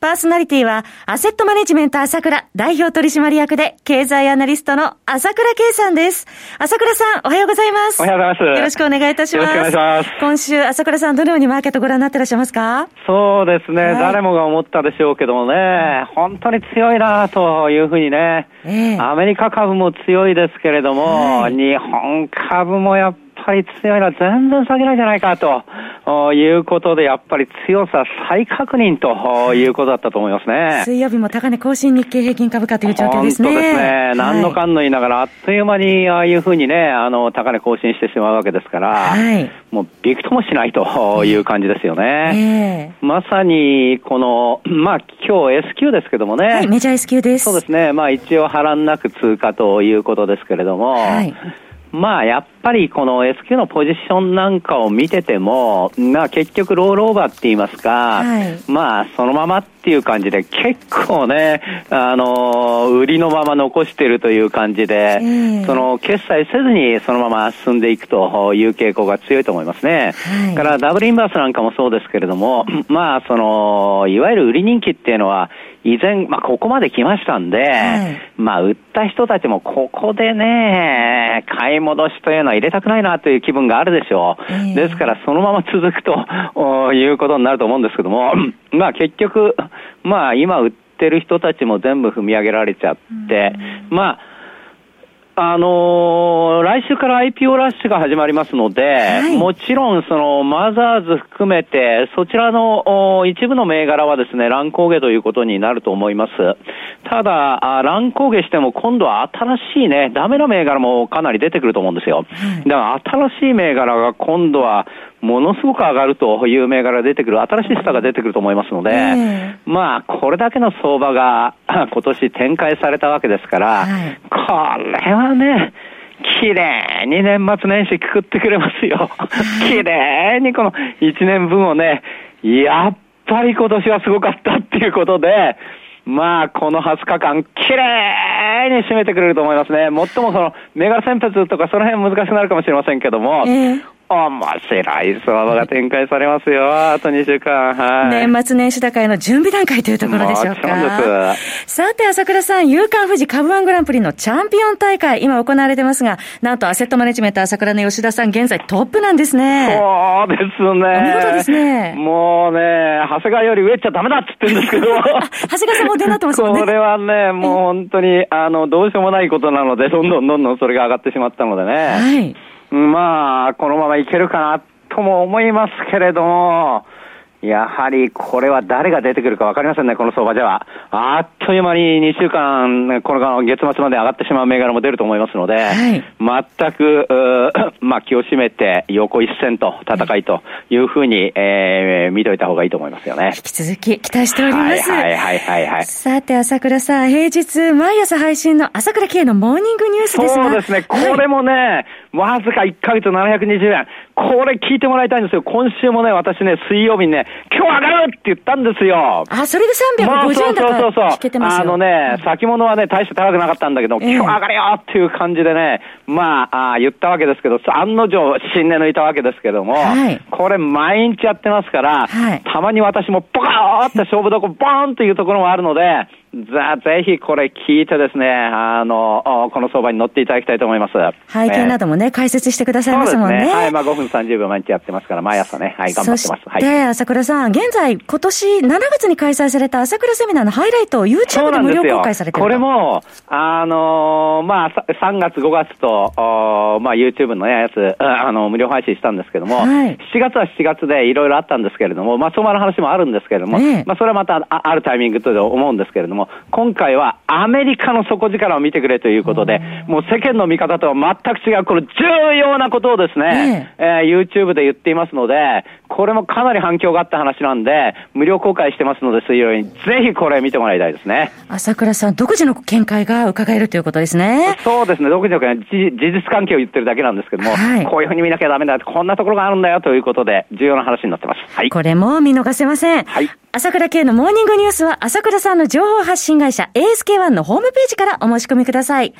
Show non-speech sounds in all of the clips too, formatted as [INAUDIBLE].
パーソナリティは、アセットマネジメント朝倉代表取締役で、経済アナリストの朝倉慶さんです。朝倉さん、おはようございます。おはようございます。よろしくお願いいたします。よろしくお願いします。今週、朝倉さん、どのようにマーケットご覧になってらっしゃいますか？そうですね、はい、誰もが思ったでしょうけどもね、本当に強いなというふうにね、えー、アメリカ株も強いですけれども、はい、日本株もやっぱぱり強いのは全然下げないじゃないかということで、やっぱり強さ再確認と [LAUGHS] いうことだったと思いますね。水曜日も高値更新日経平均株価という状況ですね。本当ですね。何のかんの言いながら、あっという間にああいうふうにね、あの、高値更新してしまうわけですから、はい、もうびくともしないという感じですよね。えー、まさに、この、まあ今日 S q ですけどもね。はい、メジャー S q です。そうですね。まあ一応波乱なく通過ということですけれども、はいまあ、やっぱりこの S q のポジションなんかを見てても、まあ結局ロールオーバーって言いますか、はい、まあそのままっていう感じで結構ね、あの、売りのまま残しているという感じで、えー、その決済せずにそのまま進んでいくという傾向が強いと思いますね。はい、からダブルインバースなんかもそうですけれども、[LAUGHS] まあその、いわゆる売り人気っていうのは、依然、まあ、ここまで来ましたんで、はい、まあ、売った人たちもここでね、買い戻しというのは入れたくないなという気分があるでしょう。えー、ですから、そのまま続くと [LAUGHS] いうことになると思うんですけども、まあ、結局、まあ、今売ってる人たちも全部踏み上げられちゃって、まあ、あのー、来週から IPO ラッシュが始まりますので、はい、もちろんそのマザーズ含めて、そちらの一部の銘柄はですね、乱高下ということになると思います。ただ、乱高下しても今度は新しいね、ダメな銘柄もかなり出てくると思うんですよ。だから新しい銘柄が今度はものすごく上がるという銘柄が出てくる、新しいスターが出てくると思いますので、えー、まあ、これだけの相場が [LAUGHS] 今年展開されたわけですから、はい、これはね、綺麗に年末年始くくってくれますよ。綺麗にこの1年分をね、やっぱり今年はすごかったっていうことで、まあ、この20日間、綺麗に締めてくれると思いますね。もっともその、メガ選別とかその辺難しくなるかもしれませんけども、えー面白い。相場が展開されますよ。あと2週間。はい。年末年始高への準備段階とい。うところでしょうか。さて、朝倉さん、夕刊富士株ワングランプリのチャンピオン大会、今行われてますが、なんとアセットマネジメント朝倉の吉田さん、現在トップなんですね。そうですね。お見事ですね。もうね、長谷川より上っちゃダメだって言ってるんですけど。長谷川さんも出なってますもんね。これはね、もう本当に、あの、どうしようもない。ことなので、どんどんどんどんそれが上がってしまったのでね。はい。まあ、このままいけるかなとも思いますけれども、やはりこれは誰が出てくるか分かりませんね、この相場では。あっという間に2週間、この月末まで上がってしまう銘柄も出ると思いますので、はい、全く、[COUGHS] まあ、気を締めて横一線と戦いというふうに、えー、見といた方がいいと思いますよね。引き続き期待しております。はいはいはいはい、さて、朝倉さん、平日毎朝配信の朝倉慶のモーニングニュースですがそうですね、これもね、はいわずか1ヶ月720円。これ聞いてもらいたいんですよ。今週もね、私ね、水曜日にね、今日上がるって言ったんですよ。あ、それで350円だからそうそうそうそう。あのね、先物はね、大して高くなかったんだけど、今日上がるよっていう感じでね、まあ、あ言ったわけですけど、案の定、新年抜いたわけですけども、はい、これ毎日やってますから、はい、たまに私もポカーって勝負どこボーンというところもあるので、ざぜひこれ聞いてですね、あの、この相場に乗っていただきたいと思います。背景などもね、解説してくださいますもんね。ねはい、まあ5分30秒毎日やってますから、毎朝ね、はい、頑張ってます。はい。で、朝倉さん、現在、今年7月に開催された朝倉セミナーのハイライトを YouTube で無料公開されてるこれも、あのー、まあ、3月5月と、まあ YouTube の、ね、やつ、あの、無料配信したんですけども、はい、7月は7月でいろいろあったんですけれども、まあ、相場の話もあるんですけれども、まあ、それはまたあるタイミングと思うんですけれども、も、今回はアメリカの底力を見てくれということで、もう世間の見方とは全く違う、これ重要なことをですね、ええ。えー、YouTube で言っていますので、これもかなり反響があった話なんで、無料公開してますので、水曜日に、ぜひこれ見てもらいたいですね。朝倉さん、独自の見解が伺えるということですね。そうですね、独自の事実関係を言ってるだけなんですけども、はい、こういうふうに見なきゃダメだ、こんなところがあるんだよということで、重要な話になってます。はい。これも見逃せません。はい。朝倉慶のモーニングニュースは、朝倉さんの情報発信会社 ASK1 のホームページからお申し込みください。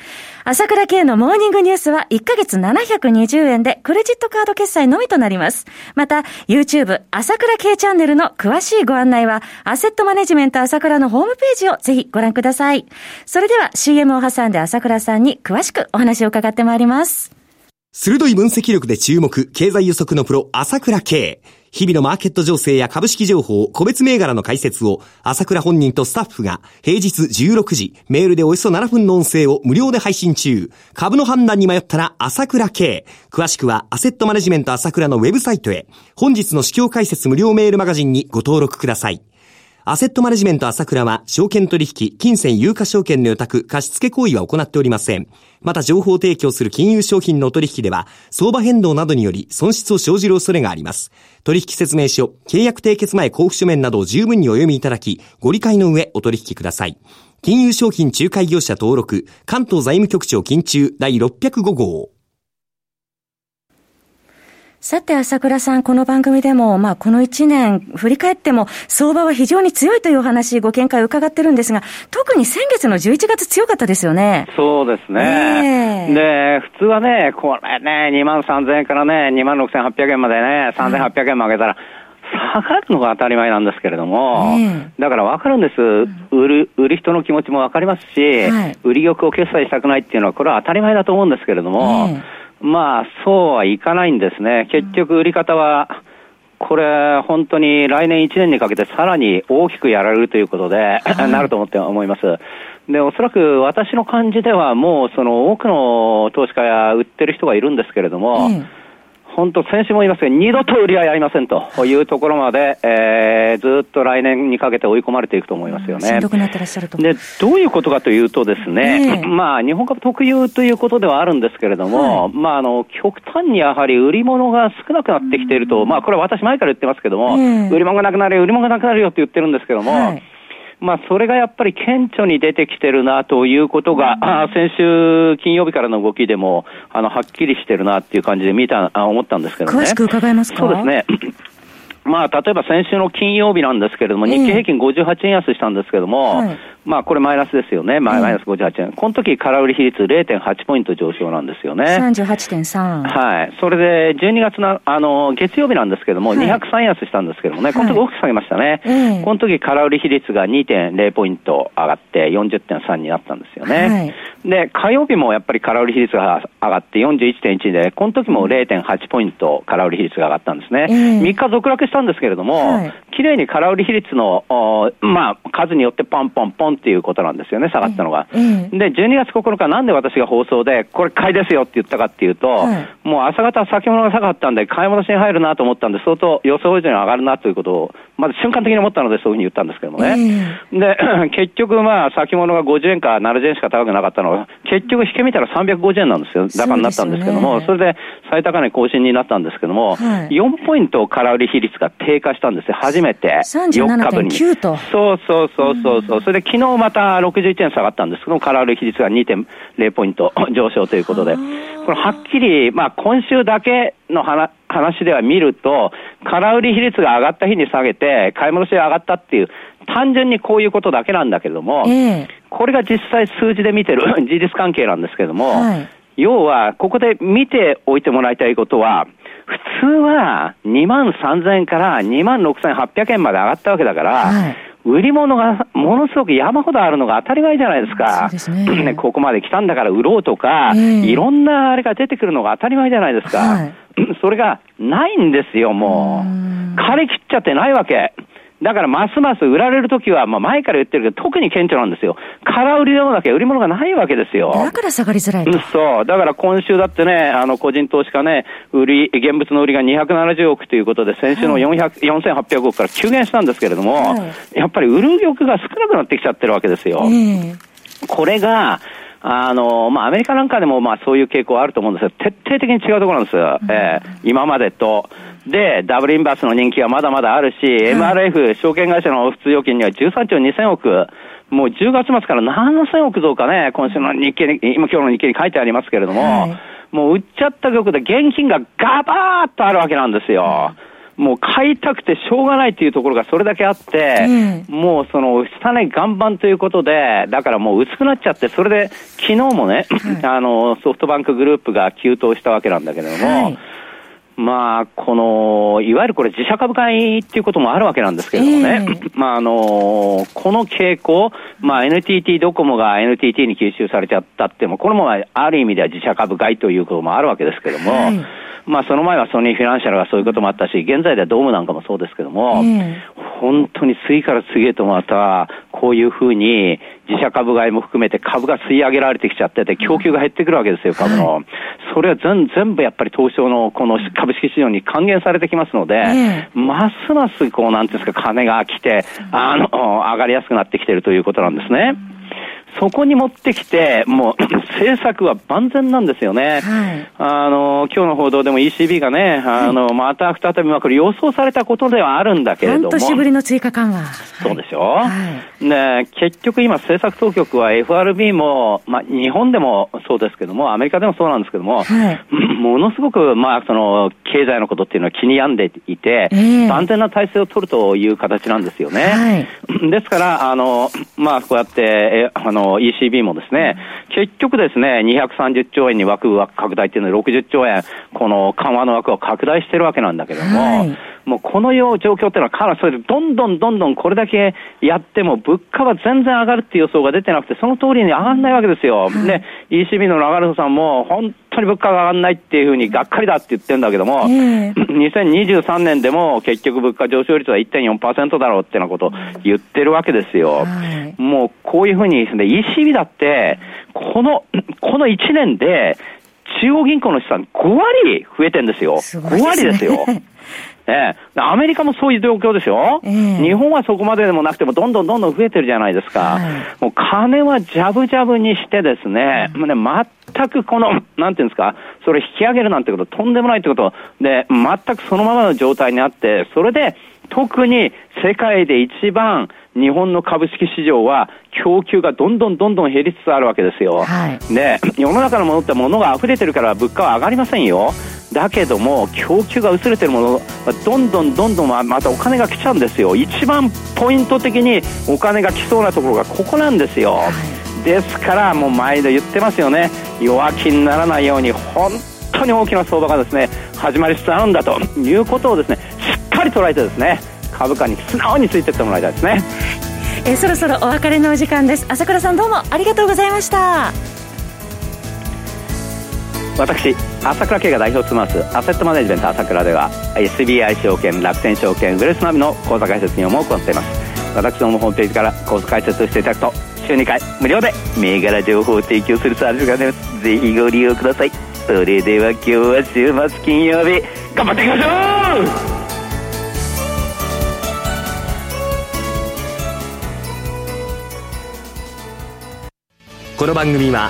朝倉慶のモーニングニュースは、1ヶ月720円で、クレジットカード決済のみとなります。また、YouTube YouTube 朝倉慶チャンネルの詳しいご案内は、アセットマネジメント朝倉のホームページをぜひご覧ください。それでは CM を挟んで朝倉さんに詳しくお話を伺ってまいります。鋭い分析力で注目、経済予測のプロ、朝倉慶。日々のマーケット情勢や株式情報、個別銘柄の解説を、朝倉本人とスタッフが、平日16時、メールでおよそ7分の音声を無料で配信中。株の判断に迷ったら、朝倉系。詳しくは、アセットマネジメント朝倉のウェブサイトへ。本日の市況解説無料メールマガジンにご登録ください。アセットマネジメント朝倉は、証券取引、金銭有価証券の予託、貸付行為は行っておりません。また、情報提供する金融商品の取引では、相場変動などにより損失を生じる恐れがあります。取引説明書、契約締結前交付書面などを十分にお読みいただき、ご理解の上お取引ください。金融商品仲介業者登録、関東財務局長金中第605号。さて、朝倉さん、この番組でも、まあ、この1年、振り返っても、相場は非常に強いというお話、ご見解を伺ってるんですが、特に先月の11月強かったですよね。そうですね。えー、で、普通はね、これね、2万3000円からね、2万6800円までね、3800円も上げたら、下がるのが当たり前なんですけれども、だから分かるんです、売る売る人の気持ちも分かりますし、はい、売り欲を決済したくないっていうのは、これは当たり前だと思うんですけれども、まあ、そうはいかないんですね。結局、売り方は、これ、本当に来年1年にかけてさらに大きくやられるということで、[LAUGHS] なると思って思います。で、おそらく私の感じでは、もうその多くの投資家や売ってる人がいるんですけれども、うん本当、先週も言いますが、二度と売りはやりませんというところまで、えー、ずっと来年にかけて追い込まれていくと思いますよね。しんどくなってらっしゃると。で、どういうことかというとですね、えー、まあ、日本株特有ということではあるんですけれども、はい、まあ、あの、極端にやはり売り物が少なくなってきていると、まあ、これは私前から言ってますけども、えー、売り物がなくなるよ、売り物がなくなるよって言ってるんですけども、はいまあ、それがやっぱり顕著に出てきてるなということが、あ先週金曜日からの動きでも、あの、はっきりしてるなっていう感じで見た、あ思ったんですけどね。詳しく伺えますか？そうですね。[LAUGHS] まあ、例えば先週の金曜日なんですけれども、日経平均58円安したんですけれども、はい、まあ、これマイナスですよね。マイナス58円。この時、空売り比率0.8ポイント上昇なんですよね。38.3。はい。それで、12月の、あの、月曜日なんですけども、はい、203円安したんですけどもね、この時大きく下げましたね。はい、この時、空売り比率が2.0ポイント上がって40.3になったんですよね。はい、で、火曜日もやっぱり空売り比率が上がって41.1で、この時も0.8ポイント空売り比率が上がったんですね。3日続落したんですけれども、はい、綺麗に空売り比率の、まあ、数によってポンポンポンっていうことなんですよね、下がったのが。で、12月9日、なんで私が放送で、これ買いですよって言ったかっていうと、はい、もう朝方先物が下がったんで、買い戻しに入るなと思ったんで、相当予想以上に上がるなということを、まず瞬間的に思ったので、そういうふうに言ったんですけどもね。で、[CLEARS THROAT] 結局、まあ、先物が50円か70円しか高くなかったのは、結局、引け見たら350円なんですよ、高になったんですけども、そ,、れで最高値更新になったんですけども、はい、4ポイント空売り比率が低下したんですよ、初めて。4日ぶりに。と。そうそうそうそうそう。それで昨日また61円下がったんですけど、空売り比率が2.0ポイント [LAUGHS] 上昇ということで、これはっきり、まあ今週だけの話話では見ると、空売り比率が上がった日に下げて、買い戻しが上がったっていう、単純にこういうことだけなんだけれども、えー、これが実際数字で見てる [LAUGHS] 事実関係なんですけれども、はい、要は、ここで見ておいてもらいたいことは、普通は2万3000円から2万6800円まで上がったわけだから、はい売り物がものすごく山ほどあるのが当たり前じゃないですか。す [CLEARS THROAT] ね。ここまで来たんだから売ろうとか、えー、いろんなあれが出てくるのが当たり前じゃないですか。はい、[CLEARS THROAT] それがないんですよ、もう。借り切っちゃってないわけ。だからますます売られるときは、まあ前から言ってるけど、特に顕著なんですよ。空売りでもなきゃ売り物がないわけですよ。だから下がりづらいと。そう。だから今週だってね、あの、個人投資家ね、売り、現物の売りが270億ということで、先週の400、はい、4800億から急減したんですけれども、はい、やっぱり売る玉が少なくなってきちゃってるわけですよ。えー、これが、あの、まあ、アメリカなんかでも、まあ、そういう傾向あると思うんですけど、徹底的に違うところなんです。よ。うん、えー、今までと。で、ダブルインバースの人気はまだまだあるし、MRF、証券会社の普通預金には13兆2000億、もう10月末から7000億増かね、今週の日経に、今今日の日経に書いてありますけれども、はい、もう売っちゃった曲で現金がガバーッとあるわけなんですよ。もう買いたくてしょうがないっていうところがそれだけあって、うん、もうその下値岩盤ということで、だからもう薄くなっちゃって、それで昨日もね、[LAUGHS] あのソフトバンクグループが急騰したわけなんだけれども、はい。まあ、この、いわゆるこれ自社株買いっていうこともあるわけなんですけれどもね、えー、[LAUGHS] まあ、あの、この傾向、まあ、NTT ドコモが NTT に吸収されちゃったっても、これもある意味では自社株買いということもあるわけですけれども、はいまあ、その前はソニーフィナンシャルがそういうこともあったし、現在ではドームなんかもそうですけども、本当に次から次へとまた、こういうふうに自社株買いも含めて株が吸い上げられてきちゃってて、供給が減ってくるわけですよ、株の。それは全全部やっぱり東証のこの株式市場に還元されてきますので、ますますこう、なんていうんですか、金が来て、あの、上がりやすくなってきてるということなんですね。そこに持ってきて、もう [CLEARS THROAT] 政策は万全なんですよね。はい、あの、今日の報道でも ECB がね、あの、はい、また再び、まあこれ予想されたことではあるんだけれども。半年ぶりの追加緩和。そうでしょ、はい、ね結局今政策当局は FRB も、まあ日本でもそうですけども、アメリカでもそうなんですけども、はい、[CLEARS THROAT] ものすごく、まあその、経済のことっていうのは気に病んでいて、えー、万全な体制を取るという形なんですよね。はい、[LAUGHS] ですから、あの、まあこうやって、えあの、の ECB もですね、結局ですね、230兆円に枠拡大っていうのは60兆円、この緩和の枠を拡大してるわけなんだけども、はい、もうこのよう状況っていうのはかなりそれでどんどんどんどんこれだけやっても物価は全然上がるっていう予想が出てなくて、その通りに上がらないわけですよ。はい、で、ECB のラガルドさんも本当に物価が上がらないっていうふうにがっかりだって言ってるんだけども、えー、[LAUGHS] 2023年でも結局物価上昇率は1.4%だろうっていうようなことを言ってるわけですよ。はい、もうこういうふうにですね、ECB だって、この、この1年で、中央銀行の資産5割増えてんですよ。すね、5割ですよ。[LAUGHS] ええ、アメリカもそういう状況ですよ、えー、日本はそこまででもなくても、どんどんどんどん増えてるじゃないですか、はい、もう金はじゃぶじゃぶにしてですね、うん、ね全くこの、なんていうんですか、それ引き上げるなんてこと、とんでもないってこと。で、全くそのままの状態にあって、それで特に世界で一番日本の株式市場は供給がどんどんどんどん減りつつあるわけですよ。はい、で、世の中のものって物が溢れてるから物価は上がりませんよ。だけども供給が薄れてるものどんどんどんどんまたお金が来ちゃうんですよ。一番ポイント的にお金が来そうなところがここなんですよ、はい、ですからもう毎度言ってますよね。弱気にならないように本当に大きな相場がですね始まりつつあるんだということをですねしっかり捉えてですね株価に素直についていってもらいたいですね。えそろそろお別れのお時間です。朝倉さんどうもありがとうございました。私朝倉慶が代表を務めますアセットマネジメント朝倉では SBI 証券楽天証券ウェルスナビの口座開設業務を行っています。私どもホームページから口座開設をしていただくと週2回無料で銘柄情報を提供するサービスがあります。ぜひご利用ください。それでは今日は週末金曜日頑張っていきましょう!この番組は